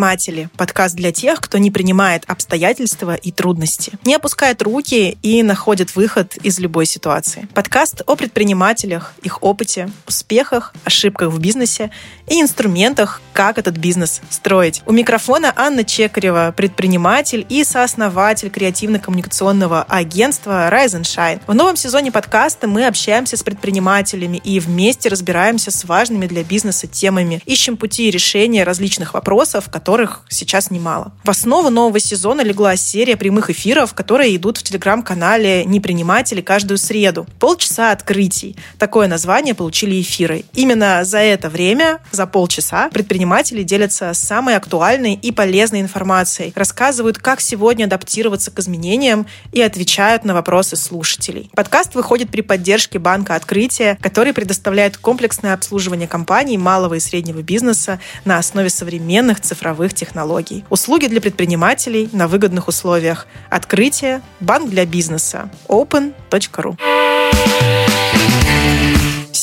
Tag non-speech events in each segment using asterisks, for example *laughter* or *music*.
Предприниматели – подкаст для тех, кто не принимает обстоятельства и трудности, не опускает руки и находит выход из любой ситуации. Подкаст о предпринимателях, их опыте, успехах, ошибках в бизнесе и инструментах, как этот бизнес строить. У микрофона Анна Чекарева, предприниматель и сооснователь креативно-коммуникационного агентства Rise and Shine. В новом сезоне подкаста мы общаемся с предпринимателями и вместе разбираемся с важными для бизнеса темами, ищем пути решения различных вопросов, которых сейчас немало. В основу нового сезона легла серия прямых эфиров, которые идут в телеграм-канале «Неприниматели» каждую среду. Полчаса открытий. Такое название получили эфиры. Именно за это время, за полчаса, предприниматели делятся самой актуальной и полезной информацией, рассказывают, как сегодня адаптироваться к изменениям и отвечают на вопросы слушателей. Подкаст выходит при поддержке банка «Открытие», который предоставляет комплексное обслуживание компаний малого и среднего бизнеса на основе современных цифровых технологий. Услуги для предпринимателей на выгодных условиях. Открытие. Банк для бизнеса. open.ru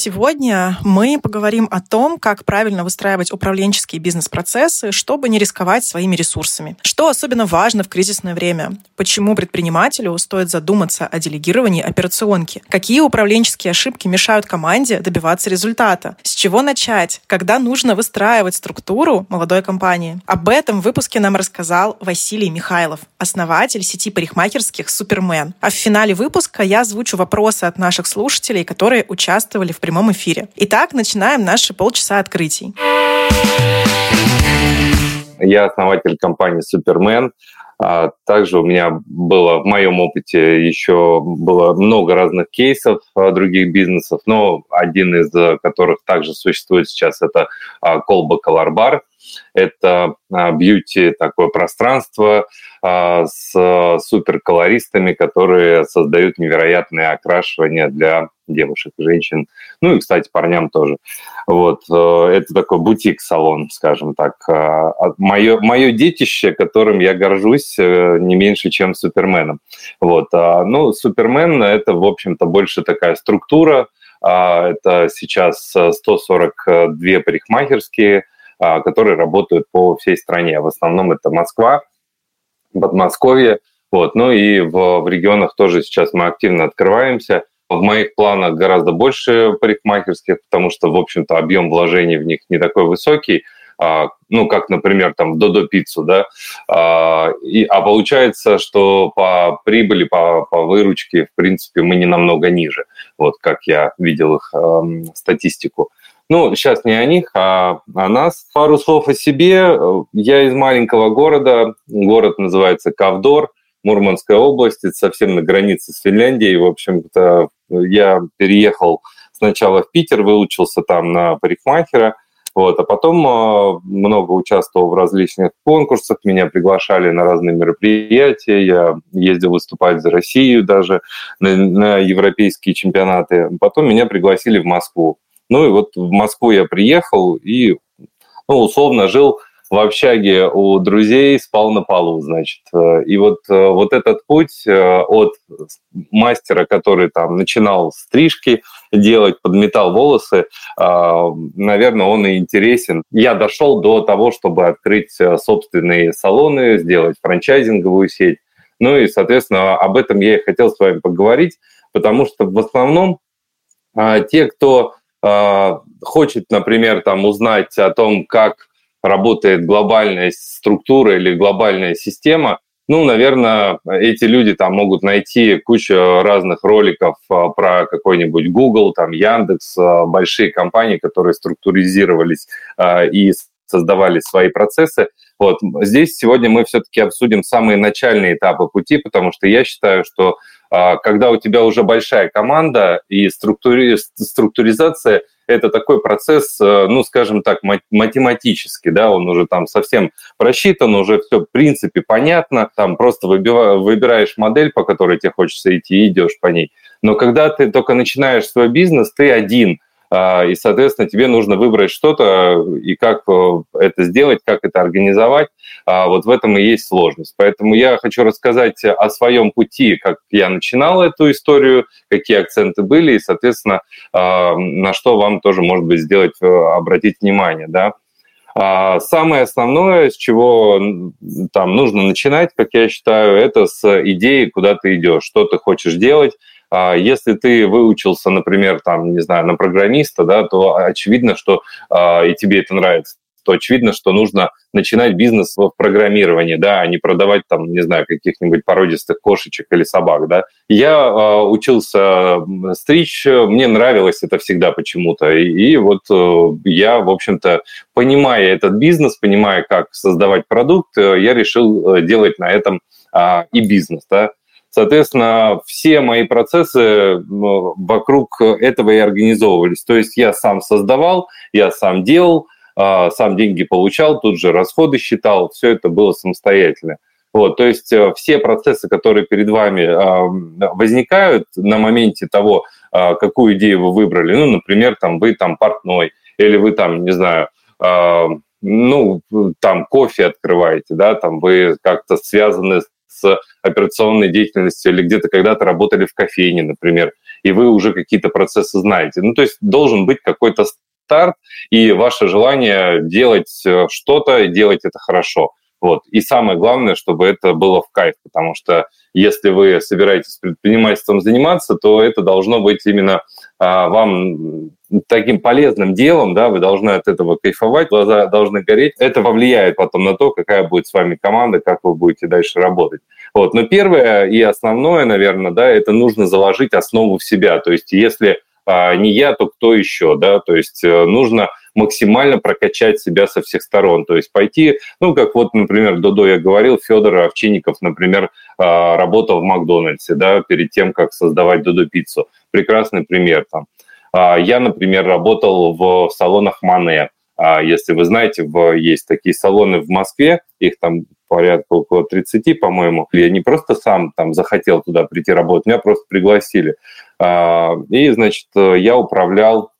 Сегодня мы поговорим о том, как правильно выстраивать управленческие бизнес-процессы, чтобы не рисковать своими ресурсами. Что особенно важно в кризисное время? Почему предпринимателю стоит задуматься о делегировании операционки? Какие управленческие ошибки мешают команде добиваться результата? С чего начать? Когда нужно выстраивать структуру молодой компании? Об этом в выпуске нам рассказал Василий Михайлов, основатель сети парикмахерских «Супермен». А в финале выпуска я озвучу вопросы от наших слушателей, которые участвовали в прямом прямом эфире. Итак, начинаем наши полчаса открытий. Я основатель компании Супермен. А также у меня было в моем опыте еще было много разных кейсов а, других бизнесов, но один из которых также существует сейчас это Колба Bar. Это бьюти такое пространство с суперколористами, которые создают невероятные окрашивания для девушек, женщин, ну и, кстати, парням тоже. Вот, э, это такой бутик-салон, скажем так. Мое, мое детище, которым я горжусь э, не меньше, чем Суперменом. Вот, а, ну, Супермен – это, в общем-то, больше такая структура, а, это сейчас 142 парикмахерские, а, которые работают по всей стране. В основном это Москва, Подмосковье, вот. Ну и в, в регионах тоже сейчас мы активно открываемся – в моих планах гораздо больше парикмахерских, потому что, в общем-то, объем вложений в них не такой высокий, а, ну, как, например, там, Додо пиццу, да, а, и, а получается, что по прибыли, по, по выручке, в принципе, мы не намного ниже, вот как я видел их э, статистику. Ну, сейчас не о них, а о нас. Пару слов о себе. Я из маленького города, город называется Кавдор, Мурманская область, это совсем на границе с Финляндией. В общем-то, я переехал сначала в Питер, выучился там на парикмахера, вот, а потом э, много участвовал в различных конкурсах, меня приглашали на разные мероприятия, я ездил выступать за Россию даже на, на европейские чемпионаты. Потом меня пригласили в Москву. Ну и вот в Москву я приехал и, ну, условно жил в общаге у друзей, спал на полу, значит. Э, и вот, э, вот этот путь э, от мастера, который там начинал стрижки делать, подметал волосы, наверное, он и интересен. Я дошел до того, чтобы открыть собственные салоны, сделать франчайзинговую сеть. Ну и, соответственно, об этом я и хотел с вами поговорить, потому что в основном те, кто хочет, например, там узнать о том, как работает глобальная структура или глобальная система, ну, наверное, эти люди там могут найти кучу разных роликов а, про какой-нибудь Google, там Яндекс, а, большие компании, которые структуризировались а, и создавали свои процессы. Вот здесь сегодня мы все-таки обсудим самые начальные этапы пути, потому что я считаю, что когда у тебя уже большая команда и структури... структуризация – это такой процесс, э, ну, скажем так, математический, да, он уже там совсем просчитан, уже все в принципе понятно, там просто выбираешь модель, по которой тебе хочется идти, и идешь по ней. Но когда ты только начинаешь свой бизнес, ты один – а, и, соответственно, тебе нужно выбрать что-то и как э, это сделать, как это организовать. А, вот в этом и есть сложность. Поэтому я хочу рассказать о своем пути, как я начинал эту историю, какие акценты были, и, соответственно, а, на что вам тоже, может быть, сделать, э, обратить внимание. Да? А самое основное, с чего там нужно начинать, как я считаю, это с идеи, куда ты идешь, что ты хочешь делать. А если ты выучился, например, там, не знаю, на программиста, да, то очевидно, что а, и тебе это нравится то очевидно, что нужно начинать бизнес в программировании, да, а не продавать там, не знаю, каких-нибудь породистых кошечек или собак, да. Я э, учился стричь, мне нравилось это всегда почему-то, и, и вот э, я, в общем-то, понимая этот бизнес, понимая, как создавать продукт, э, я решил э, делать на этом э, и бизнес, да. Соответственно, все мои процессы вокруг этого и организовывались. То есть я сам создавал, я сам делал, а, сам деньги получал, тут же расходы считал, все это было самостоятельно. Вот, то есть э, все процессы, которые перед вами а, возникают на моменте того, а, какую идею вы выбрали, ну, например, там вы там портной, или вы там, не знаю, ну, там кофе открываете, да, там вы как-то связаны с операционной деятельностью или где-то когда-то работали в кофейне, например, и вы уже какие-то процессы знаете. Ну, то есть должен быть какой-то старт и ваше желание делать э, что-то делать это хорошо. Вот. И самое главное, чтобы это было в кайф, потому что если вы собираетесь предпринимательством заниматься, то это должно быть именно а, вам таким полезным делом, да, вы должны от этого кайфовать, глаза должны гореть. Это повлияет потом на то, какая будет с вами команда, как вы будете дальше работать. Вот. Но первое и основное, наверное, да, это нужно заложить основу в себя. То есть если а не я, то кто еще, да, то есть э, нужно максимально прокачать себя со всех сторон, то есть пойти, ну, как вот, например, Додо я говорил, Федор Овчинников, например, а, работал в Макдональдсе, да, перед тем, как создавать Додо пиццу, прекрасный пример там. А я, например, работал в салонах Мане, если вы знаете, есть такие салоны в Москве, их там порядка около 30, по-моему. Я не просто сам там захотел туда прийти работать, меня просто пригласили. А, и, значит, я управлял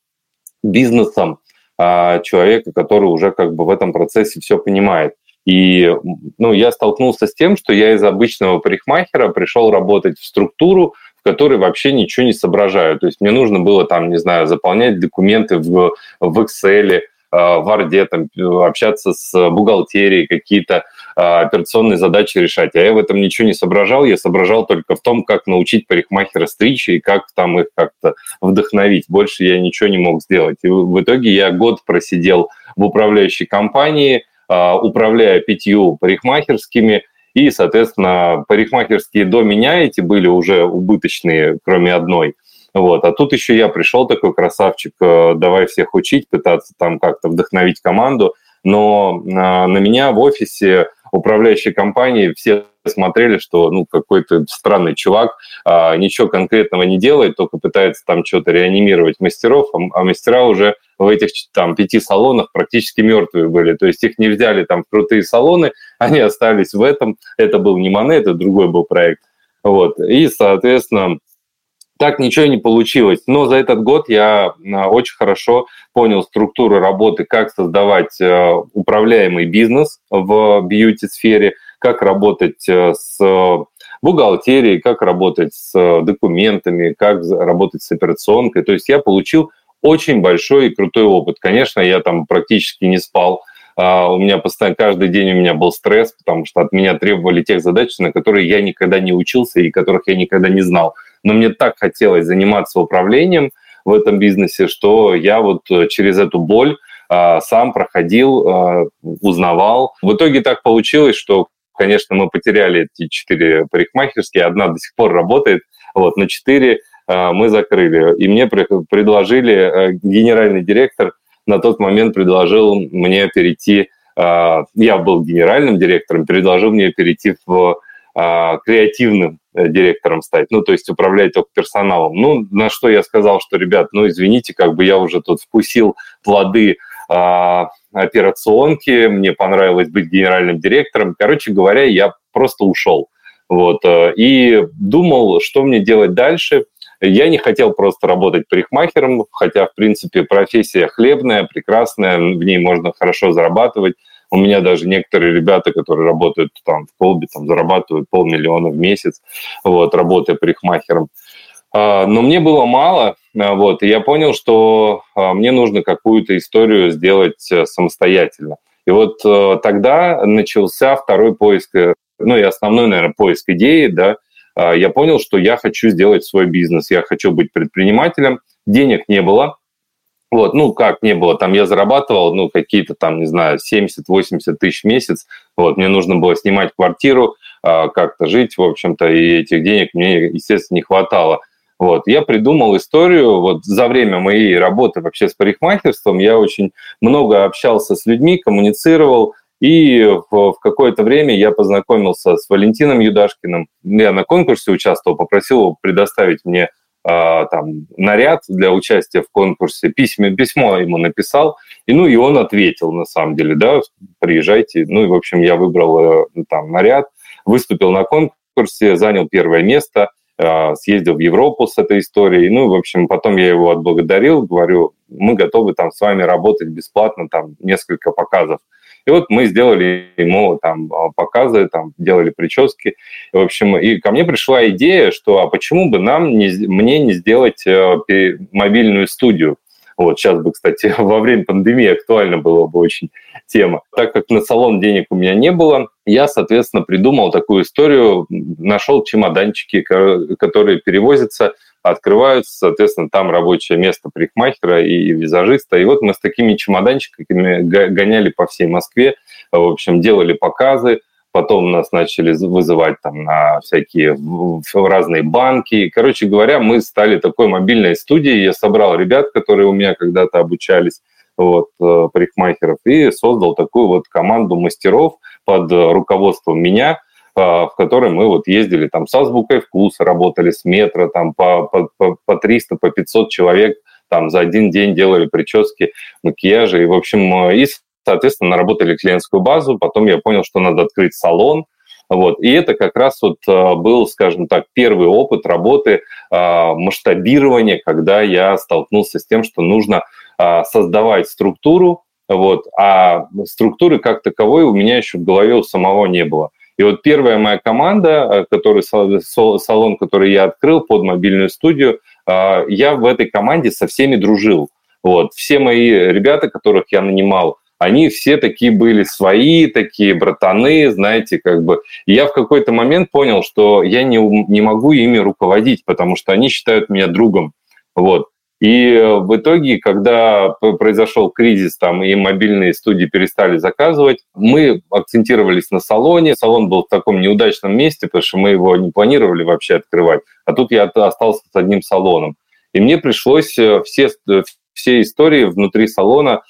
бизнесом а, человека, который уже как бы в этом процессе все понимает. И ну, я столкнулся с тем, что я из обычного парикмахера пришел работать в структуру, в которой вообще ничего не соображаю. То есть мне нужно было там, не знаю, заполнять документы в, в Excel, Э, в Орде, там, общаться с бухгалтерией, какие-то операционные задачи решать. А я в этом ничего не соображал, я соображал только в том, как научить парикмахера стричь и как там их как-то вдохновить. Больше я ничего не мог сделать. И в итоге я год просидел в управляющей компании, э, управляя пятью парикмахерскими, и, соответственно, парикмахерские до меня эти были уже убыточные, кроме одной – вот. А тут еще я пришел такой красавчик, э, давай всех учить, пытаться там как-то вдохновить команду. Но на меня в офисе управляющей компании все смотрели, что ну какой-то странный чувак а, ничего конкретного не делает, только пытается там что-то реанимировать мастеров, а, а мастера уже в этих там пяти салонах практически мертвые были. То есть их не взяли там в крутые салоны, *laughs* они остались в этом. Это был не Мане, это другой был проект. Вот. И, соответственно, так ничего не получилось. Но за этот год я а, очень хорошо понял структуру работы, как создавать э, управляемый бизнес в бьюти-сфере, как работать э, с бухгалтерией, как работать с документами, как работать с операционкой. То есть я получил очень большой и крутой опыт. Конечно, я там практически не спал. А, у меня постоянно каждый день у меня был стресс, потому что от меня требовали тех задач, на которые я никогда не учился и которых я никогда не знал но мне так хотелось заниматься управлением в этом бизнесе, что я вот э, через эту боль а, сам проходил, а, узнавал. В итоге так получилось, что, конечно, мы потеряли эти четыре парикмахерские, одна до сих пор работает, вот, на четыре а, мы закрыли. И мне предложили, э, генеральный директор на тот момент предложил мне перейти, я был генеральным директором, предложил мне перейти в креативным Э, директором стать, ну, то есть управлять только персоналом. Ну, на что я сказал, что, ребят, ну, извините, как бы я уже тут вкусил плоды а, операционки, мне понравилось быть генеральным директором. Короче говоря, я просто ушел. Вот, э, и думал, что мне делать дальше. Я не хотел просто работать парикмахером, хотя, в принципе, профессия хлебная, прекрасная, в ней можно хорошо зарабатывать. У меня даже некоторые ребята, которые работают там в колбе, там зарабатывают полмиллиона в месяц, вот, работая парикмахером. А, но мне было мало, а, вот, и я понял, что а, мне нужно какую-то историю сделать э, самостоятельно. И вот тогда начался второй поиск, ну и основной, наверное, поиск идеи, да, я понял, что я хочу сделать свой бизнес, я хочу быть предпринимателем, денег не было, вот, ну, как не было, там я зарабатывал, ну, какие-то там, не знаю, 70-80 тысяч в месяц. Вот, мне нужно было снимать квартиру, а, как-то жить, в общем-то, и этих денег мне, естественно, не хватало. Вот, я придумал историю, вот за время моей работы вообще с парикмахерством я очень много общался с людьми, коммуницировал, и в, в какое-то время я познакомился с Валентином Юдашкиным. Я на конкурсе участвовал, попросил предоставить мне там, наряд для участия в конкурсе, письмо, письмо ему написал, и, ну, и он ответил, на самом деле, да, приезжайте. Ну, и, в общем, я выбрал э, там наряд, выступил на конкурсе, занял первое место, а, съездил в Европу с этой историей. Ну, в общем, потом я его отблагодарил, говорю, мы готовы там с вами работать бесплатно, там несколько показов и вот мы сделали ему там а, показы, там делали прически. В общем, и ко мне пришла идея, что а почему бы нам не, мне не сделать э, мобильную студию? Вот сейчас бы, кстати, *laughs* во время пандемии актуально было бы очень тема. Так как на салон денег у меня не было, я, соответственно, придумал такую историю, нашел чемоданчики, которые перевозятся открываются, соответственно, там рабочее место парикмахера и визажиста. И вот мы с такими чемоданчиками гоняли по всей Москве, в общем, делали показы, потом нас начали вызывать там на всякие разные банки. Короче говоря, мы стали такой мобильной студией. Я собрал ребят, которые у меня когда-то обучались, вот, э, парикмахеров, и создал такую вот команду мастеров под руководством меня – в которой мы вот ездили там с азбукой вкуса, работали с метро, там по, по, по 300, по 500 человек там за один день делали прически, макияжи, и, в общем, и, соответственно, наработали клиентскую базу, потом я понял, что надо открыть салон, вот. И это как раз вот э, был, скажем так, первый опыт работы э, масштабирования, когда я столкнулся с тем, что нужно э, создавать структуру, вот, а структуры как таковой у меня еще в голове у самого не было. И вот первая моя команда, э, который, салон, который я открыл под мобильную студию, э, я в этой команде со всеми дружил. Вот. Все мои ребята, которых я нанимал, они все такие были свои, такие братаны, знаете, как бы. И я в какой-то момент понял, что я не, не могу ими руководить, потому что они считают меня другом. Вот. И э, в итоге, когда произошел кризис там и мобильные студии перестали заказывать, мы акцентировались на салоне. Салон был в таком неудачном месте, потому что мы его не планировали вообще открывать. А тут я остался с одним салоном. И мне пришлось э, все, э, все истории внутри салона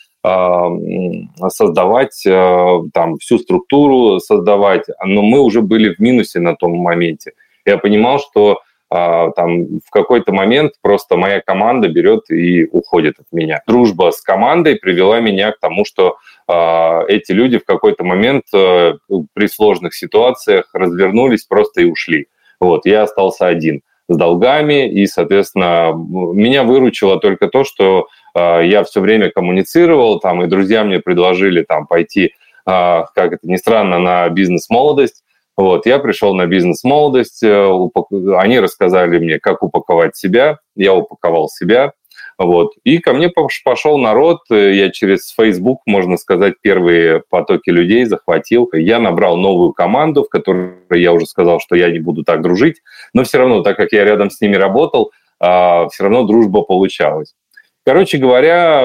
создавать там всю структуру, создавать. Но мы уже были в минусе на том моменте. Я понимал, что а, там в какой-то момент просто моя команда берет и уходит от меня. Дружба с командой привела меня к тому, что а, эти люди в какой-то момент а, при сложных ситуациях развернулись просто и ушли. Вот, я остался один с долгами, и, соответственно, меня выручило только то, что э, я все время коммуницировал, там, и друзья мне предложили там пойти, э, как это ни странно, на бизнес-молодость, вот, я пришел на бизнес-молодость, э, они рассказали мне, как упаковать себя, я упаковал себя, вот. И ко мне пошел народ, э, я через Facebook, можно сказать, первые потоки людей захватил. Я набрал новую команду, в которой я уже сказал, что я не буду так дружить, но все равно, так как я рядом с ними работал, а, все равно дружба получалась. Короче говоря,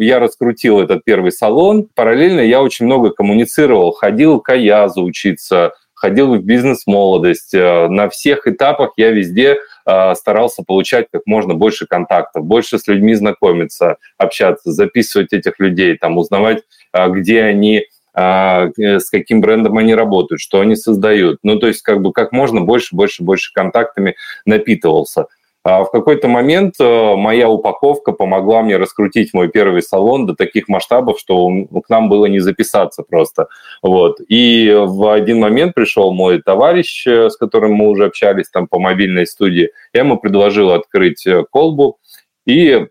я раскрутил этот первый салон. Параллельно я очень много коммуницировал, ходил к Аязу учиться, ходил в бизнес-молодость. Э, на всех этапах я везде э, старался получать как можно больше контактов, больше с людьми знакомиться, общаться, записывать этих людей, там, узнавать, э, где они, с каким брендом они работают, что они создают. Ну, то есть как бы как можно больше, больше, больше контактами напитывался. А в какой-то момент э, моя упаковка помогла мне раскрутить мой первый салон до таких масштабов, что к нам было не записаться просто. Вот. И в один момент пришел мой товарищ, э, с которым мы уже общались там по мобильной студии. Я ему предложил открыть э, колбу, и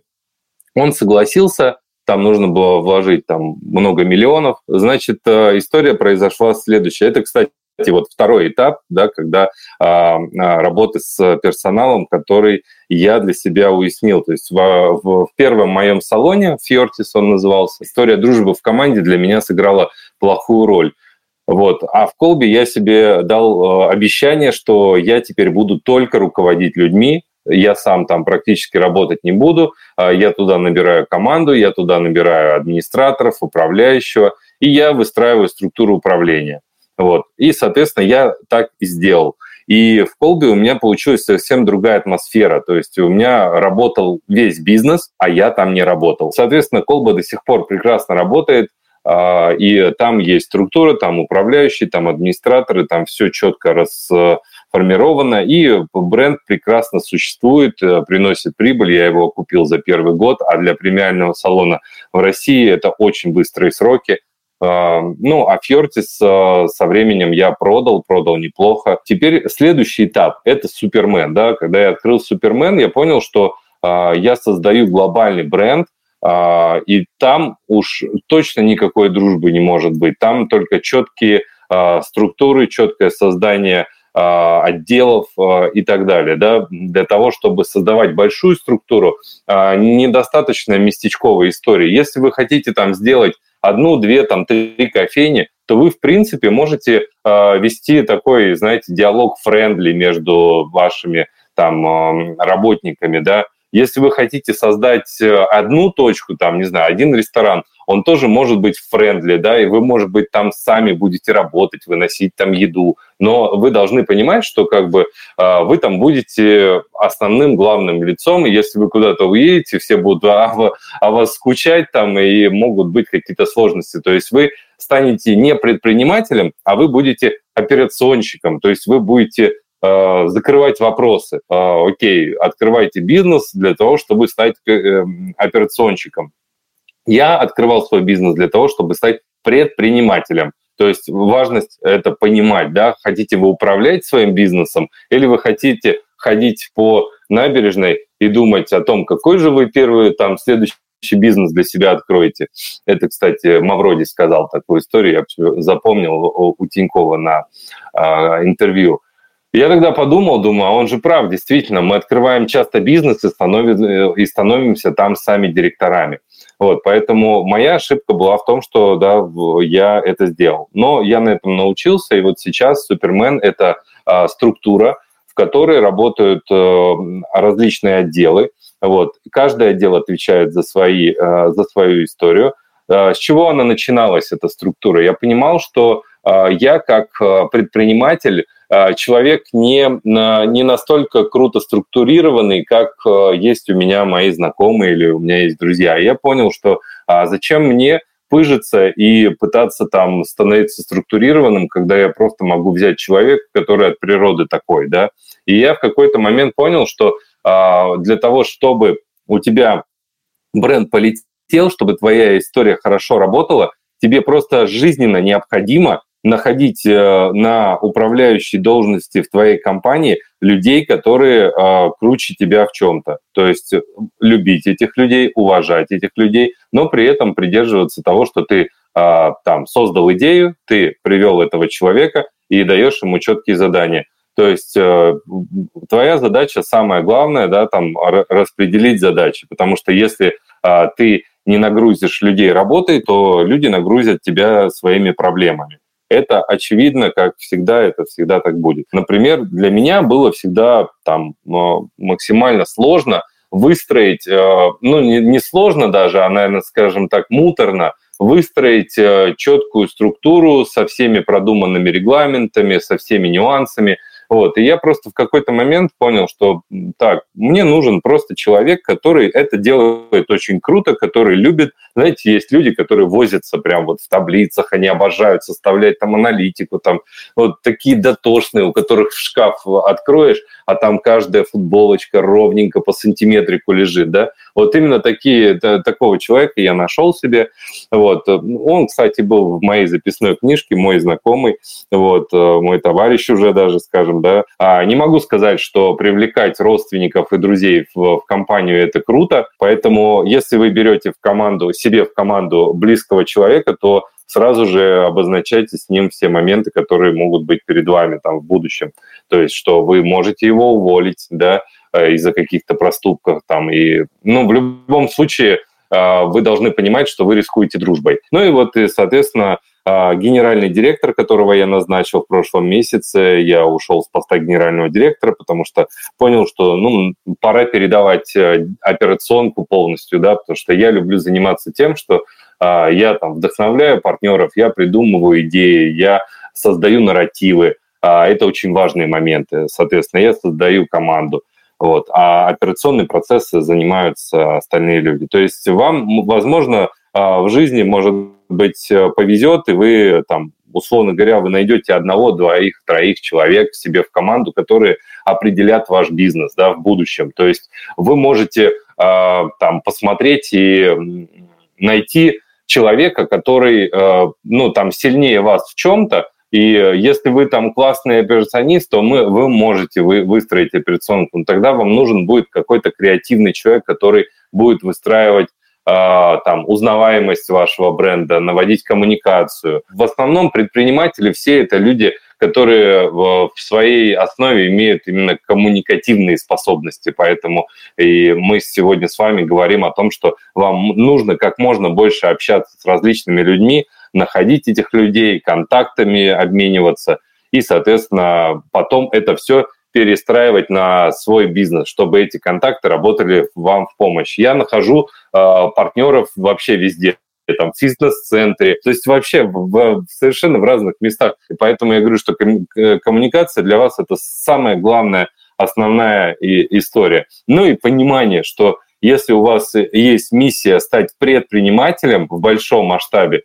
он согласился. Там нужно было вложить там много миллионов. Значит, история произошла следующая. Это, кстати, кстати, вот второй этап, да, когда а, а, работы с персоналом, который я для себя уяснил. То есть в, в, в первом моем салоне, Фьортис он назывался, история дружбы в команде для меня сыграла плохую роль. Вот. А в Колбе я себе дал э, обещание, что я теперь буду только руководить людьми, я сам там практически работать не буду, а я туда набираю команду, я туда набираю администраторов, управляющего, и я выстраиваю структуру управления. Вот. И, соответственно, я так и сделал. И в Колбе у меня получилась совсем другая атмосфера. То есть у меня работал весь бизнес, а я там не работал. Соответственно, Колба до сих пор прекрасно работает. А, и там есть структура, там управляющие, там администраторы, там все четко расформировано, и бренд прекрасно существует, э, приносит прибыль, я его купил за первый год, а для премиального салона в России это очень быстрые сроки, ну, а Фьортис а, со временем я продал, продал неплохо. Теперь следующий этап – это Супермен. Да? Когда я открыл Супермен, я понял, что я создаю глобальный бренд, а, и там уж точно никакой дружбы не может быть. Там только четкие структуры, четкое создание отделов и так далее. Да? Для того, чтобы создавать большую структуру, недостаточно местечковой истории. Если вы хотите там сделать одну, две, там, три кофейни, то вы, в принципе, можете вести такой, знаете, диалог friendly между вашими там работниками, да, если вы хотите создать э, одну точку, там, не знаю, один ресторан, он тоже может быть friendly, да, и вы, может быть, там сами будете работать, выносить там еду, но вы должны понимать, что как бы э, вы там будете основным главным лицом, и если вы куда-то уедете, все будут о, о вас скучать там, и могут быть какие-то сложности. То есть вы станете не предпринимателем, а вы будете операционщиком, то есть вы будете Э, закрывать вопросы. Э, окей, открывайте бизнес для того, чтобы стать э, операционщиком. Я открывал свой бизнес для того, чтобы стать предпринимателем. То есть важность это понимать, да, хотите вы управлять своим бизнесом или вы хотите ходить по набережной и думать о том, какой же вы первый там следующий бизнес для себя откроете. Это, кстати, Мавроди сказал такую историю, я запомнил у Тинькова на э, интервью я тогда подумал, думаю, а он же прав, действительно, мы открываем часто бизнес и, становим, и становимся там сами директорами. Вот, поэтому моя ошибка была в том, что да, я это сделал. Но я на этом научился, и вот сейчас Супермен – это а, структура, в которой работают а, различные отделы. Вот. Каждый отдел отвечает за, свои, а, за свою историю. А, с чего она начиналась, эта структура? Я понимал, что а, я как предприниматель человек не, не настолько круто структурированный, как а, есть у меня мои знакомые или у меня есть друзья. я понял, что а зачем мне пыжиться и пытаться там становиться структурированным, когда я просто могу взять человека, который от природы такой, да. И я в какой-то момент понял, что а, для того, чтобы у тебя бренд полетел, чтобы твоя история хорошо работала, тебе просто жизненно необходимо находить э, на управляющей должности в твоей компании людей, которые э, круче тебя в чем-то. То есть любить этих людей, уважать этих людей, но при этом придерживаться того, что ты э, там создал идею, ты привел этого человека и даешь ему четкие задания. То есть э, твоя задача самая главная, да, там распределить задачи, потому что если э, ты не нагрузишь людей работой, то люди нагрузят тебя своими проблемами. Это очевидно, как всегда, это всегда так будет. Например, для меня было всегда там максимально сложно выстроить, э, ну, не, не сложно даже, а, наверное, скажем так, муторно, выстроить э, четкую структуру со всеми продуманными регламентами, со всеми нюансами – вот. И я просто в какой-то момент понял, что так, мне нужен просто человек, который это делает очень круто, который любит. Знаете, есть люди, которые возятся прям вот в таблицах, они обожают составлять там аналитику, там вот такие дотошные, у которых в шкаф откроешь, а там каждая футболочка ровненько по сантиметрику лежит, да. Вот именно такие, такого человека я нашел себе. Вот. Он, кстати, был в моей записной книжке, мой знакомый, вот, э, мой товарищ уже даже, скажем, да. А не могу сказать, что привлекать родственников и друзей в, в компанию это круто, поэтому если вы берете в команду, себе в команду близкого человека, то сразу же обозначайте с ним все моменты, которые могут быть перед вами там в будущем. То есть, что вы можете его уволить, да, из-за каких-то проступков там. И, ну, в любом случае, э, вы должны понимать, что вы рискуете дружбой. Ну и вот, соответственно, э, генеральный директор, которого я назначил в прошлом месяце, я ушел с поста генерального директора, потому что понял, что ну, пора передавать операционку полностью, да, потому что я люблю заниматься тем, что я там вдохновляю партнеров, я придумываю идеи, я создаю нарративы. А, это очень важные моменты. Соответственно, я создаю команду. Вот. А операционные процессы занимаются остальные люди. То есть вам, возможно, а, в жизни, может быть, повезет, и вы там условно говоря, вы найдете одного, двоих, троих человек себе в команду, которые определят ваш бизнес да, в будущем. То есть вы можете э, там посмотреть и найти человека, который, э, ну, там, сильнее вас в чем-то, и если вы там классный операционист, то мы, вы можете вы, выстроить операционку. Но тогда вам нужен будет какой-то креативный человек, который будет выстраивать э, там, узнаваемость вашего бренда, наводить коммуникацию. В основном предприниматели все это люди, которые в своей основе имеют именно коммуникативные способности. Поэтому и мы сегодня с вами говорим о том, что вам нужно как можно больше общаться с различными людьми, находить этих людей, контактами обмениваться и, соответственно, потом это все перестраивать на свой бизнес, чтобы эти контакты работали вам в помощь. Я нахожу э, партнеров вообще везде там, в фитнес-центре, то есть вообще в, в, совершенно в разных местах. И поэтому я говорю, что коммуникация для вас это самая главная, основная и, история. Ну и понимание, что если у вас есть миссия стать предпринимателем в большом масштабе,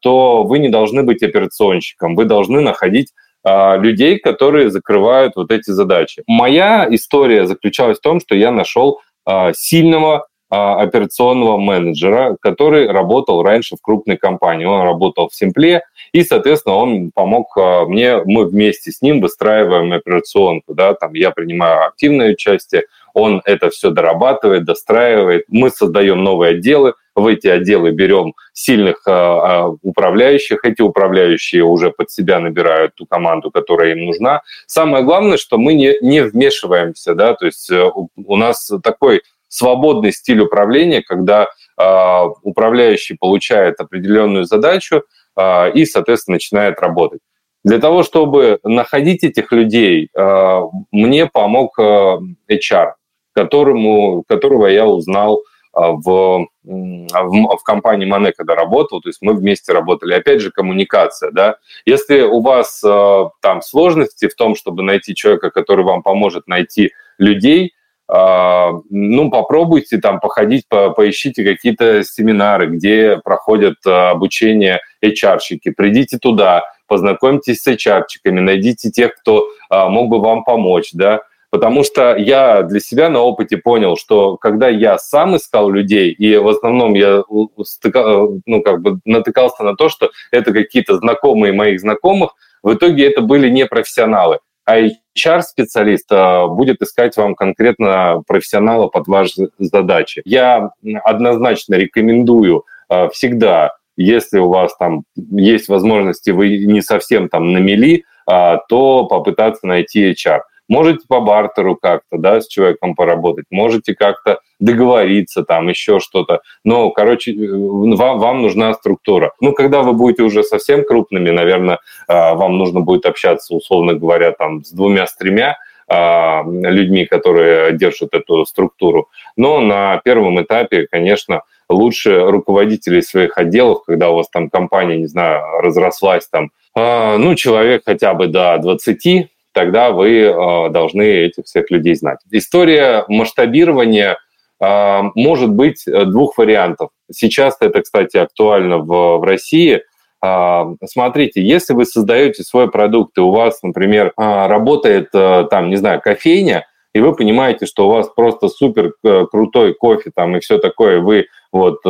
то вы не должны быть операционщиком, вы должны находить а, людей, которые закрывают вот эти задачи. Моя история заключалась в том, что я нашел а, сильного а, операционного менеджера, который работал раньше в крупной компании. Он работал в Симпле, и, соответственно, он помог а, мне, мы вместе с ним выстраиваем операционку, да, там я принимаю активное участие, он это все дорабатывает, достраивает, мы создаем новые отделы, в эти отделы берем сильных а, управляющих, эти управляющие уже под себя набирают ту команду, которая им нужна. Самое главное, что мы не, не вмешиваемся, да, то есть э, у нас такой свободный стиль управления, когда э, управляющий получает определенную задачу э, и, соответственно, начинает работать. Для того, чтобы находить этих людей, э, мне помог э, HR, которому, которого я узнал в, в, в компании Мане, когда работал, то есть мы вместе работали. Опять же, коммуникация, да. Если у вас там сложности в том, чтобы найти человека, который вам поможет найти людей, а, ну, попробуйте там походить, по, поищите какие-то семинары, где проходят а, обучение HR-щики, придите туда, познакомьтесь с HR-чиками, найдите тех, кто а, мог бы вам помочь, да, потому что я для себя на опыте понял, что когда я сам искал людей, и в основном я ну, как бы натыкался на то, что это какие-то знакомые моих знакомых, в итоге это были не профессионалы а HR-специалист а, будет искать вам конкретно профессионала под ваши задачи. Я однозначно рекомендую всегда, если у вас там есть возможности, вы не совсем там на мели, то попытаться найти HR. Можете по бартеру как-то, да, с человеком поработать, можете как-то договориться, там, еще что-то. Но, короче, э, вам, вам нужна структура. Ну, когда вы будете уже совсем крупными, наверное, а, вам нужно будет общаться, условно говоря, там, с двумя, с тремя, а, людьми, которые держат эту структуру. Но на первом этапе, конечно, лучше руководителей своих отделов, когда у вас там компания, не знаю, разрослась там, а, ну, человек хотя бы до 20, тогда вы э, должны этих всех людей знать. История масштабирования э, может быть э, двух вариантов. Сейчас это, кстати, актуально в, в России. Э, смотрите, если вы создаете свой продукт, и у вас, например, э, работает э, там, не знаю, кофейня, и вы понимаете, что у вас просто супер крутой кофе там и все такое, вы вот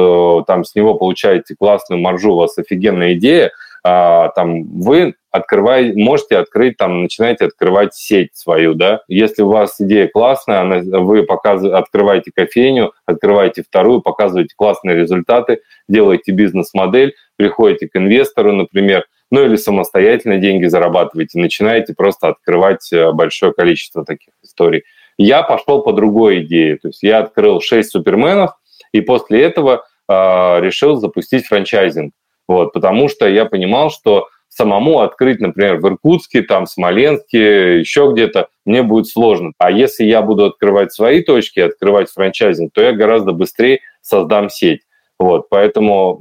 там с него получаете классную маржу, у вас офигенная идея, а, там вы открывай, можете открыть, там, начинаете открывать сеть свою, да. Если у вас идея классная, она, вы показываете, открываете кофейню, открываете вторую, показываете классные результаты, делаете бизнес-модель, приходите к инвестору, например, ну или самостоятельно деньги зарабатываете, начинаете просто открывать э, большое количество таких историй. Я пошел по другой идее, то есть я открыл 6 суперменов, и после этого э, решил запустить франчайзинг. Вот, потому что я понимал, что самому открыть, например, в Иркутске, там, Смоленске, еще где-то, мне будет сложно. А если я буду открывать свои точки, открывать франчайзинг, то я гораздо быстрее создам сеть. Вот, поэтому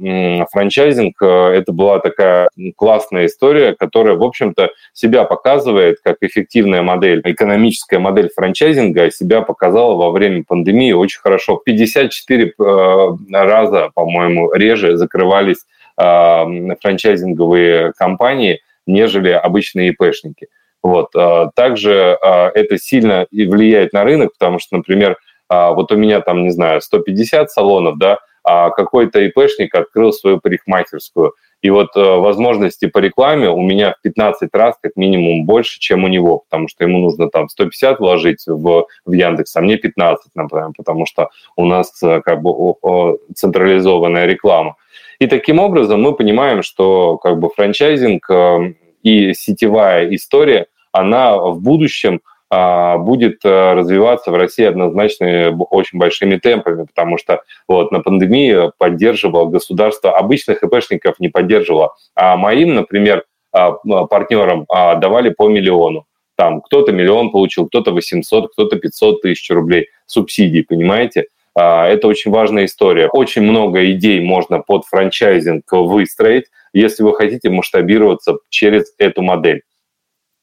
франчайзинг э, – это была такая классная история, которая, в общем-то, себя показывает как эффективная модель, экономическая модель франчайзинга себя показала во время пандемии очень хорошо. 54 э, раза, по-моему, реже закрывались франчайзинговые компании, нежели обычные ИПшники. Вот. Также это сильно влияет на рынок, потому что, например, вот у меня там, не знаю, 150 салонов, да, а какой-то ИПшник открыл свою парикмахерскую. И вот э, возможности по рекламе у меня в 15 раз как минимум больше, чем у него, потому что ему нужно там 150 вложить в, в Яндекс, а мне 15, например, потому что у нас э, как бы централизованная реклама. И таким образом мы понимаем, что как бы франчайзинг э, и сетевая история, она в будущем а, будет э, развиваться в России однозначно очень большими темпами, потому что вот на пандемии поддерживало государство, обычных ИПшников не поддерживало, а моим, например, а, партнерам а, давали по миллиону. Там кто-то миллион получил, кто-то 800, кто-то 500 тысяч рублей субсидий, понимаете? Это очень важная история. Очень много идей можно под франчайзинг выстроить, если вы хотите масштабироваться через эту модель.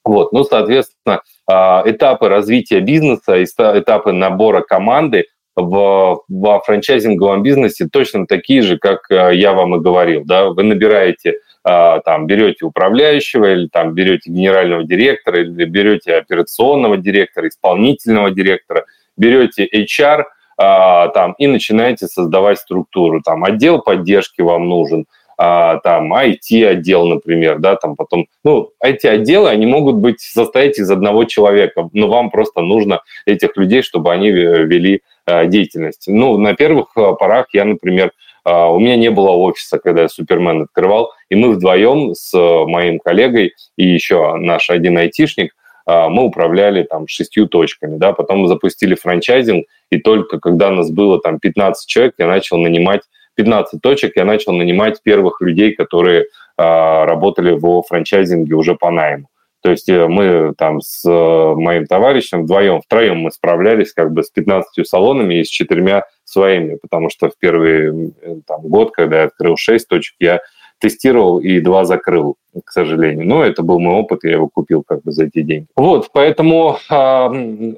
Вот, ну, соответственно, а, этапы развития бизнеса, этапы набора команды в, во франчайзинговом бизнесе точно такие же, как э, я вам и говорил. Да? Вы набираете, а, там, берете управляющего или там, берете генерального директора или берете операционного директора, исполнительного директора, берете HR а, там, и начинаете создавать структуру. Там, отдел поддержки вам нужен – а, там IT-отдел, например, да, там потом, ну, IT-отделы, они могут быть, состоять из одного человека, но вам просто нужно этих людей, чтобы они вели а, деятельность. Ну, на первых а, порах я, например, а, у меня не было офиса, когда я Супермен открывал, и мы вдвоем с моим коллегой и еще наш один айтишник, мы управляли там шестью точками, да, потом мы запустили франчайзинг, и только когда нас было там 15 человек, я начал нанимать 15 точек я начал нанимать первых людей, которые а, работали в франчайзинге уже по найму. То есть э, мы там с э, моим товарищем вдвоем, втроем мы справлялись как бы с 15 салонами и с четырьмя своими, потому что в первый э, там, год, когда я открыл 6 точек, я тестировал и два закрыл, к сожалению. Но это был мой опыт, я его купил как бы за эти деньги. Вот, поэтому э,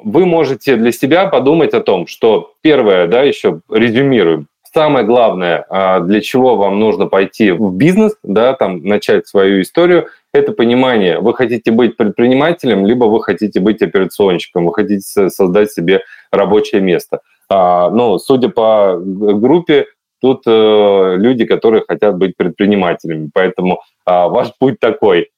вы можете для себя подумать о том, что первое, да, еще резюмируем, самое главное, а, для чего вам нужно пойти в бизнес, да, там начать свою историю, это понимание, вы хотите быть предпринимателем, либо вы хотите быть операционщиком, вы хотите создать себе рабочее место. А, ну, судя по группе, тут э, люди, которые хотят быть предпринимателями, поэтому а, ваш путь такой.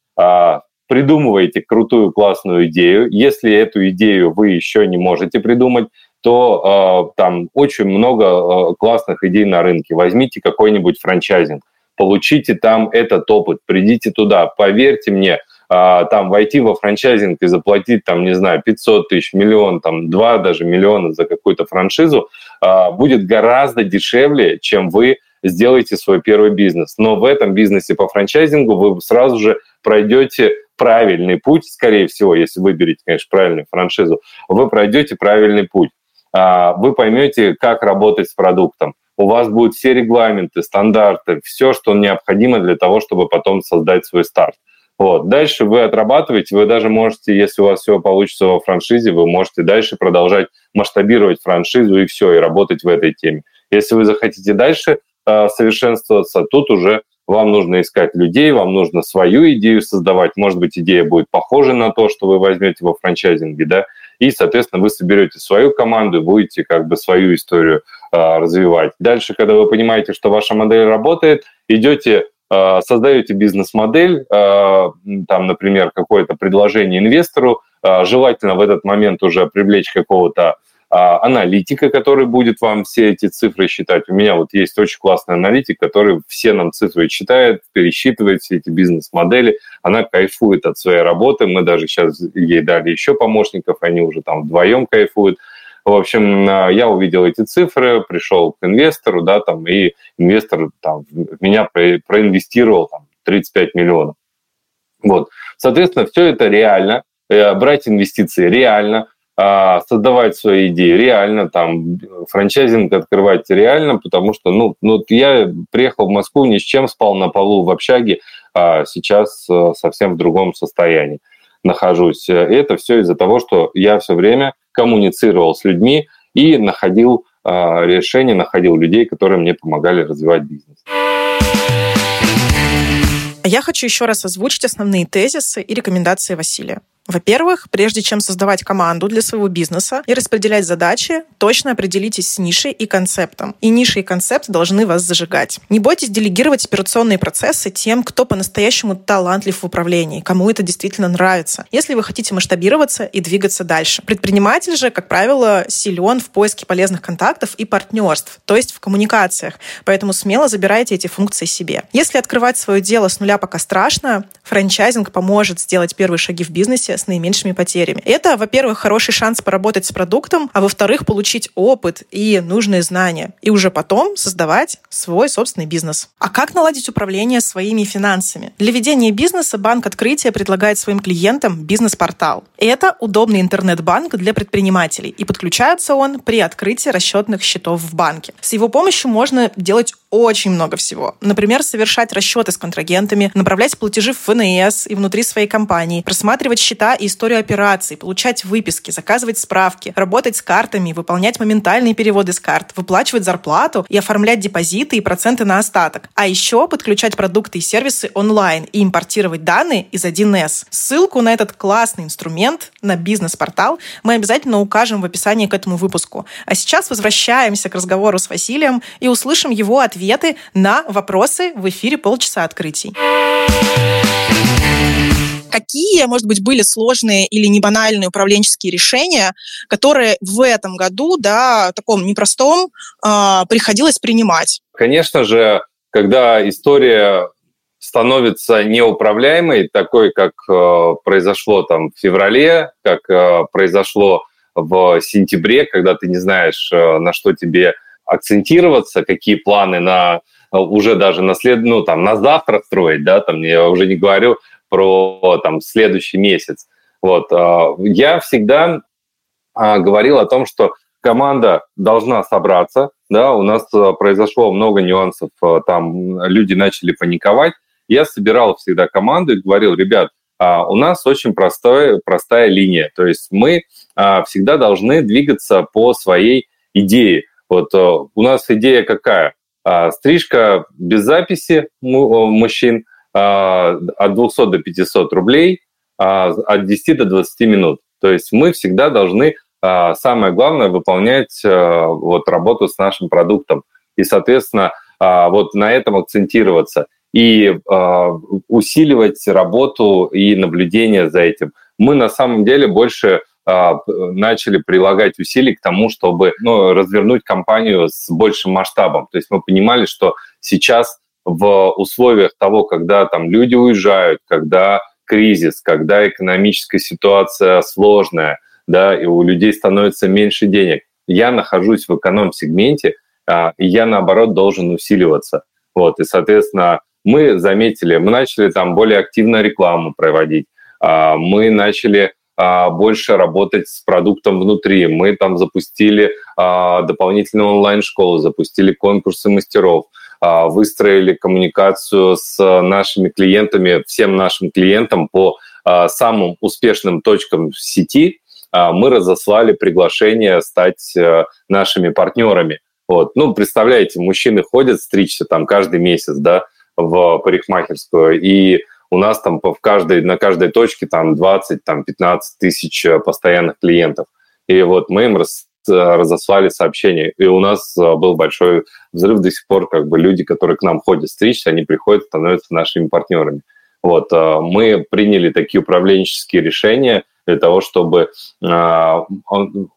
Придумывайте крутую, классную идею. Если эту идею вы еще не можете придумать, то э, там очень много э, классных идей на рынке. Возьмите какой-нибудь франчайзинг, получите там этот опыт, придите туда, поверьте мне, э, там войти во франчайзинг и заплатить там, не знаю, 500 тысяч, миллион, там, два даже миллиона за какую-то франшизу э, будет гораздо дешевле, чем вы сделаете свой первый бизнес. Но в этом бизнесе по франчайзингу вы сразу же пройдете правильный путь, скорее всего, если выберете, конечно, правильную франшизу, вы пройдете правильный путь. А, вы поймете, как работать с продуктом. У вас будут все регламенты, стандарты, все, что необходимо для того, чтобы потом создать свой старт. Вот. Дальше вы отрабатываете, вы даже можете, если у вас все получится во франшизе, вы можете дальше продолжать масштабировать франшизу и все, и работать в этой теме. Если вы захотите дальше э, совершенствоваться, тут уже вам нужно искать людей, вам нужно свою идею создавать. Может быть, идея будет похожа на то, что вы возьмете во франчайзинге, да, и, соответственно, вы соберете свою команду и будете как бы свою историю э, развивать. Дальше, когда вы понимаете, что ваша модель работает, идете создаете бизнес-модель, э, там, например, какое-то предложение инвестору, э, желательно в этот момент уже привлечь какого-то аналитика, который будет вам все эти цифры считать. У меня вот есть очень классный аналитик, который все нам цифры читает, пересчитывает все эти бизнес-модели. Она кайфует от своей работы. Мы даже сейчас ей дали еще помощников, они уже там вдвоем кайфуют. В общем, а, я увидел эти цифры, пришел к инвестору, да, там, и инвестор там, в меня проинвестировал там, 35 миллионов. Вот. Соответственно, все это реально. Э, брать инвестиции реально. А, создавать свои идеи реально, там, франчайзинг открывать реально, потому что, ну, ну, я приехал в Москву ни с чем, спал на полу в общаге, а сейчас э, совсем в другом состоянии нахожусь. И это все из-за того, что я все время коммуницировал с людьми и находил а, решения, находил людей, которые мне помогали развивать бизнес. Я хочу еще раз озвучить основные тезисы и рекомендации Василия. Во-первых, прежде чем создавать команду для своего бизнеса и распределять задачи, точно определитесь с нишей и концептом. И ниша и концепт должны вас зажигать. Не бойтесь делегировать операционные процессы тем, кто по-настоящему талантлив в управлении, кому это действительно нравится, если вы хотите масштабироваться и двигаться дальше. Предприниматель же, как правило, силен в поиске полезных контактов и партнерств, то есть в коммуникациях, поэтому смело забирайте эти функции себе. Если открывать свое дело с нуля пока страшно, франчайзинг поможет сделать первые шаги в бизнесе с наименьшими потерями. Это, во-первых, хороший шанс поработать с продуктом, а во-вторых, получить опыт и нужные знания, и уже потом создавать свой собственный бизнес. А как наладить управление своими финансами? Для ведения бизнеса Банк Открытия предлагает своим клиентам бизнес-портал. Это удобный интернет-банк для предпринимателей, и подключается он при открытии расчетных счетов в банке. С его помощью можно делать очень много всего. Например, совершать расчеты с контрагентами, направлять платежи в ФНС и внутри своей компании, просматривать счета и историю операций, получать выписки, заказывать справки, работать с картами, выполнять моментальные переводы с карт, выплачивать зарплату и оформлять депозиты и проценты на остаток. А еще подключать продукты и сервисы онлайн и импортировать данные из 1С. Ссылку на этот классный инструмент, на бизнес-портал, мы обязательно укажем в описании к этому выпуску. А сейчас возвращаемся к разговору с Василием и услышим его ответ ответы на вопросы в эфире «Полчаса открытий». Какие, может быть, были сложные или не банальные управленческие решения, которые в этом году, да, таком непростом, э, приходилось принимать? Конечно же, когда история становится неуправляемой, такой, как э, произошло там в феврале, как э, произошло в сентябре, когда ты не знаешь, э, на что тебе акцентироваться, какие планы на э, уже даже на след, ну, там, на завтра строить, да, там, я уже не говорю про там следующий месяц. Вот, э, я всегда э, говорил о том, что команда должна собраться, да, у нас произошло много нюансов, там люди начали паниковать, я собирал всегда команду и говорил, ребят, у нас очень простой, простая линия, то есть мы всегда должны двигаться по своей идее. Вот э, у нас идея какая? А, стрижка без записи мужчин а, от 200 до 500 рублей, а, от 10 до 20 минут. То есть мы всегда должны, самое главное, выполнять вот работу с нашим продуктом. И, соответственно, вот на этом акцентироваться и усиливать работу и наблюдение за этим. Мы на самом деле больше начали прилагать усилий к тому, чтобы ну, развернуть компанию с большим масштабом. То есть мы понимали, что сейчас в условиях того, когда там люди уезжают, когда кризис, когда экономическая ситуация сложная, да, и у людей становится меньше денег, я нахожусь в эконом-сегменте, а, и я, наоборот, должен усиливаться. Вот, и, соответственно, мы заметили, мы начали там более активно рекламу проводить, а, мы начали а, больше работать с продуктом внутри. Мы там запустили а, дополнительную онлайн-школу, запустили конкурсы мастеров, а, выстроили коммуникацию с нашими клиентами, всем нашим клиентам по самым успешным точкам в сети. Мы разослали приглашение стать нашими партнерами. Вот. Ну, представляете, мужчины ходят стричься там каждый месяц, да, в парикмахерскую, и у нас там в каждой, на каждой точке там 20, там 15 тысяч э, постоянных клиентов. И вот мы им разослали сообщение. И у нас был большой взрыв до сих пор, как бы люди, которые к нам ходят стричься, они приходят, становятся нашими партнерами. Вот, мы приняли такие управленческие решения для того, чтобы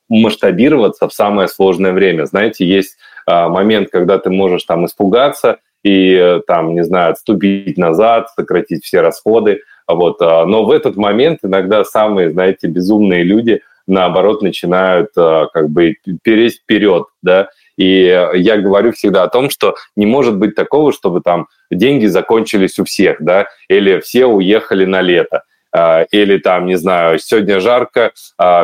масштабироваться в самое сложное время. Знаете, есть момент, когда ты можешь там испугаться и там, не знаю, отступить назад, сократить все расходы, вот. А, но в этот момент иногда самые, знаете, безумные люди, наоборот, начинают а, как бы переть вперед, да, и я говорю всегда о том, что не может быть такого, чтобы там деньги закончились у всех, да, или все уехали на лето, а, или там, не знаю, сегодня жарко,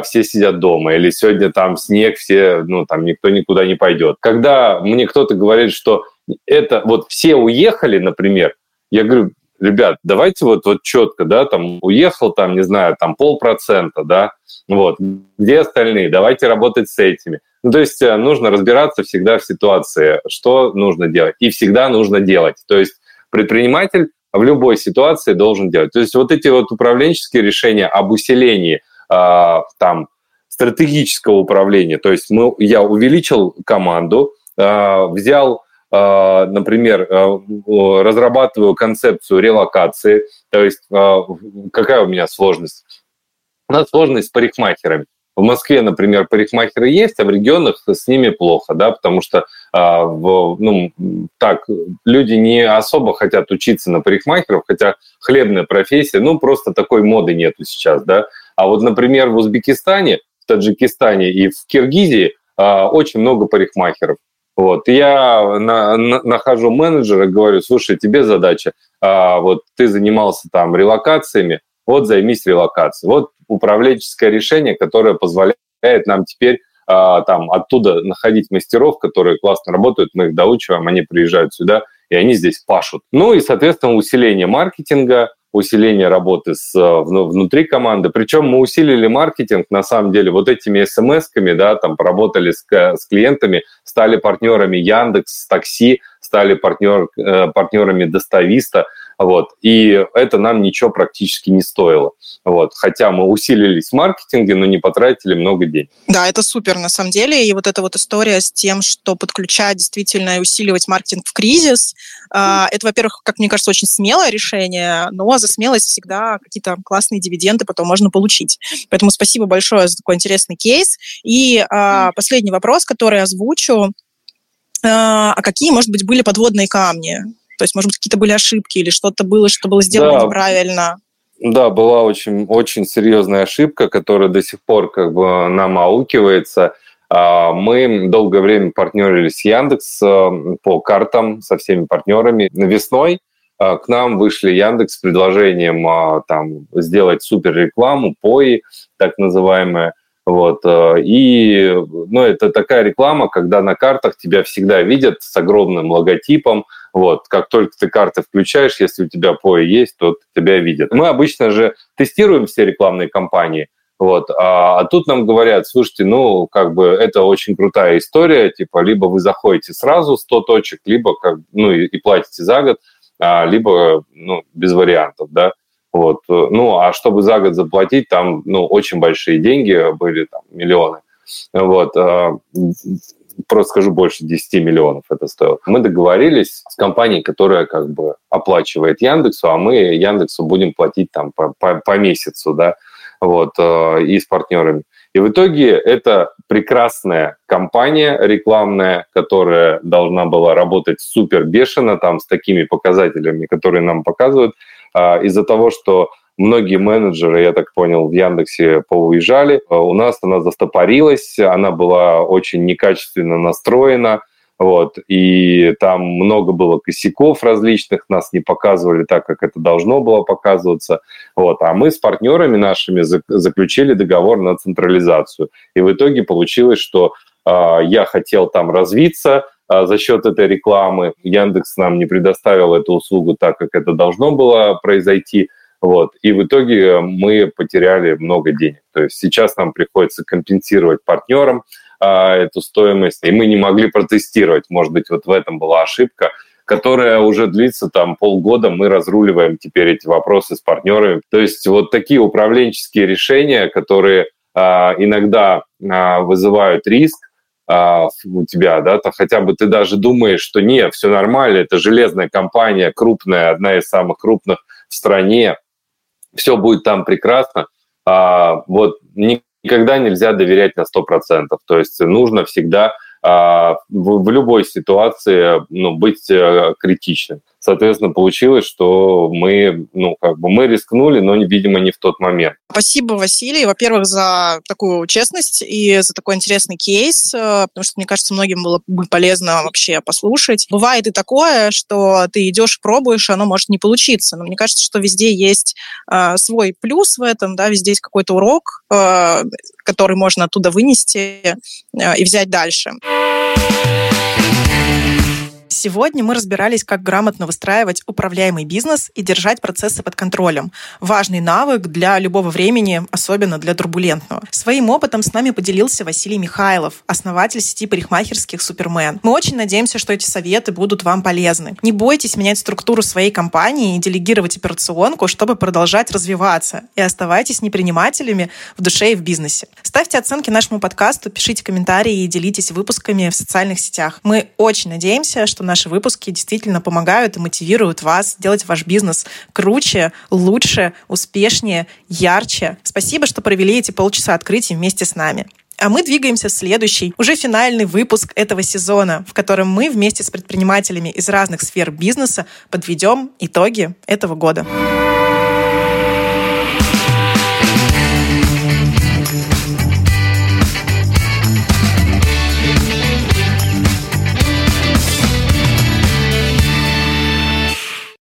все сидят дома, или сегодня там снег, все, ну, там никто никуда не пойдет. Когда мне кто-то говорит, что это вот все уехали, например, я говорю, ребят, давайте вот, вот четко, да, там уехал, там, не знаю, там полпроцента, да, вот, где остальные, давайте работать с этими. Ну, то есть э, нужно разбираться всегда в ситуации, что нужно делать, и всегда нужно делать. То есть предприниматель в любой ситуации должен делать. То есть вот эти вот управленческие решения об усилении э, там стратегического управления, то есть мы, я увеличил команду, э, взял например, а, разрабатываю концепцию релокации, то есть а, какая у меня сложность? У нас сложность с парикмахерами. В Москве, например, парикмахеры есть, а в регионах с ними плохо, да, потому что в, ну, так, люди не особо хотят учиться на парикмахеров, хотя хлебная профессия, ну, просто такой моды нету сейчас, да. А вот, например, в Узбекистане, в Таджикистане и в Киргизии очень много парикмахеров. Вот. Я на, на, нахожу менеджера, говорю, слушай, тебе задача, а, вот ты занимался там релокациями, вот займись релокацией. Вот управленческое решение, которое позволяет нам теперь а, там оттуда находить мастеров, которые классно работают, мы их доучиваем, они приезжают сюда, и они здесь пашут. Ну и, соответственно, усиление маркетинга, усиление работы с, внутри команды. Причем мы усилили маркетинг, на самом деле, вот этими смс-ками, да, там, поработали с, с клиентами, стали партнерами Яндекс, Такси, стали партнер, э, партнерами Достависта, вот, и это нам ничего практически не стоило, вот, хотя мы усилились в маркетинге, но не потратили много денег. Да, это супер на самом деле, и вот эта вот история с тем, что подключать действительно и усиливать маркетинг в кризис, mm. это, во-первых, как мне кажется, очень смелое решение, но за смелость всегда какие-то классные дивиденды потом можно получить. Поэтому спасибо большое за такой интересный кейс. И mm. последний вопрос, который озвучу, а, а какие, может быть, были подводные камни? То есть, может быть, какие-то были ошибки или что-то было, что было сделано да. неправильно? Да, была очень, очень серьезная ошибка, которая до сих пор как бы нам аукивается. А, мы долгое время партнерились с Яндекс э, по картам со всеми партнерами. Весной э, к нам вышли Яндекс с предложением а, там, сделать супер рекламу, пои, так называемая. Вот. Э, и ну, это такая реклама, когда на картах тебя всегда видят с огромным логотипом. Вот. Как только ты карты включаешь, если у тебя POE есть, то тебя видят. Мы обычно же тестируем все рекламные кампании, вот. А, а тут нам говорят, слушайте, ну, как бы это очень крутая история, типа, либо вы заходите сразу 100 точек, либо как, ну, и, и платите за год, а, либо, ну, без вариантов, да. Вот. Ну, а чтобы за год заплатить, там, ну, очень большие деньги были, там, миллионы. Вот. Просто скажу, больше 10 миллионов это стоило. Мы договорились с компанией, которая как бы оплачивает Яндексу, а мы Яндексу будем платить там по, по, по месяцу, да, вот, а, и с партнерами. И в итоге это прекрасная компания рекламная, которая должна была работать супер бешено, там, с такими показателями, которые нам показывают, а, из-за того, что многие менеджеры, я так понял, в Яндексе поуезжали, а, у нас она застопорилась, она была очень некачественно настроена, вот, и там много было косяков различных, нас не показывали так, как это должно было показываться, вот, а мы с партнерами нашими заключили договор на централизацию, и в итоге получилось, что э, я хотел там развиться, а, за счет этой рекламы. Яндекс нам не предоставил эту услугу так, как это должно было произойти. Вот. И в итоге мы потеряли много денег. То есть сейчас нам приходится компенсировать партнерам а, эту стоимость, и мы не могли протестировать. Может быть, вот в этом была ошибка, которая уже длится там полгода. Мы разруливаем теперь эти вопросы с партнерами. То есть вот такие управленческие решения, которые иногда вызывают риск, у тебя, да, то хотя бы ты даже думаешь, что нет, все нормально, это железная компания, крупная, одна из самых крупных в стране, все будет там прекрасно. А, вот никогда нельзя доверять на 100%. То есть нужно всегда а, в, в любой ситуации ну, быть а, критичным соответственно, получилось, что мы, ну, как бы мы рискнули, но, видимо, не в тот момент. Спасибо, Василий, во-первых, за такую честность и за такой интересный кейс, э, потому что, мне кажется, многим было бы полезно вообще послушать. Бывает и такое, что ты идешь, пробуешь, оно может не получиться, но мне кажется, что везде есть э, свой плюс в этом, да, везде есть какой-то урок, э, который можно оттуда вынести э, и взять дальше. Сегодня мы разбирались, как грамотно выстраивать управляемый бизнес и держать процессы под контролем. Важный навык для любого времени, особенно для турбулентного. Своим опытом с нами поделился Василий Михайлов, основатель сети парикмахерских «Супермен». Мы очень надеемся, что эти советы будут вам полезны. Не бойтесь менять структуру своей компании и делегировать операционку, чтобы продолжать развиваться. И оставайтесь непринимателями в душе и в бизнесе. Ставьте оценки нашему подкасту, пишите комментарии и делитесь выпусками в социальных сетях. Мы очень надеемся, что наши выпуски действительно помогают и мотивируют вас делать ваш бизнес круче, лучше, успешнее, ярче. Спасибо, что провели эти полчаса открытий вместе с нами. А мы двигаемся в следующий, уже финальный выпуск этого сезона, в котором мы вместе с предпринимателями из разных сфер бизнеса подведем итоги этого года.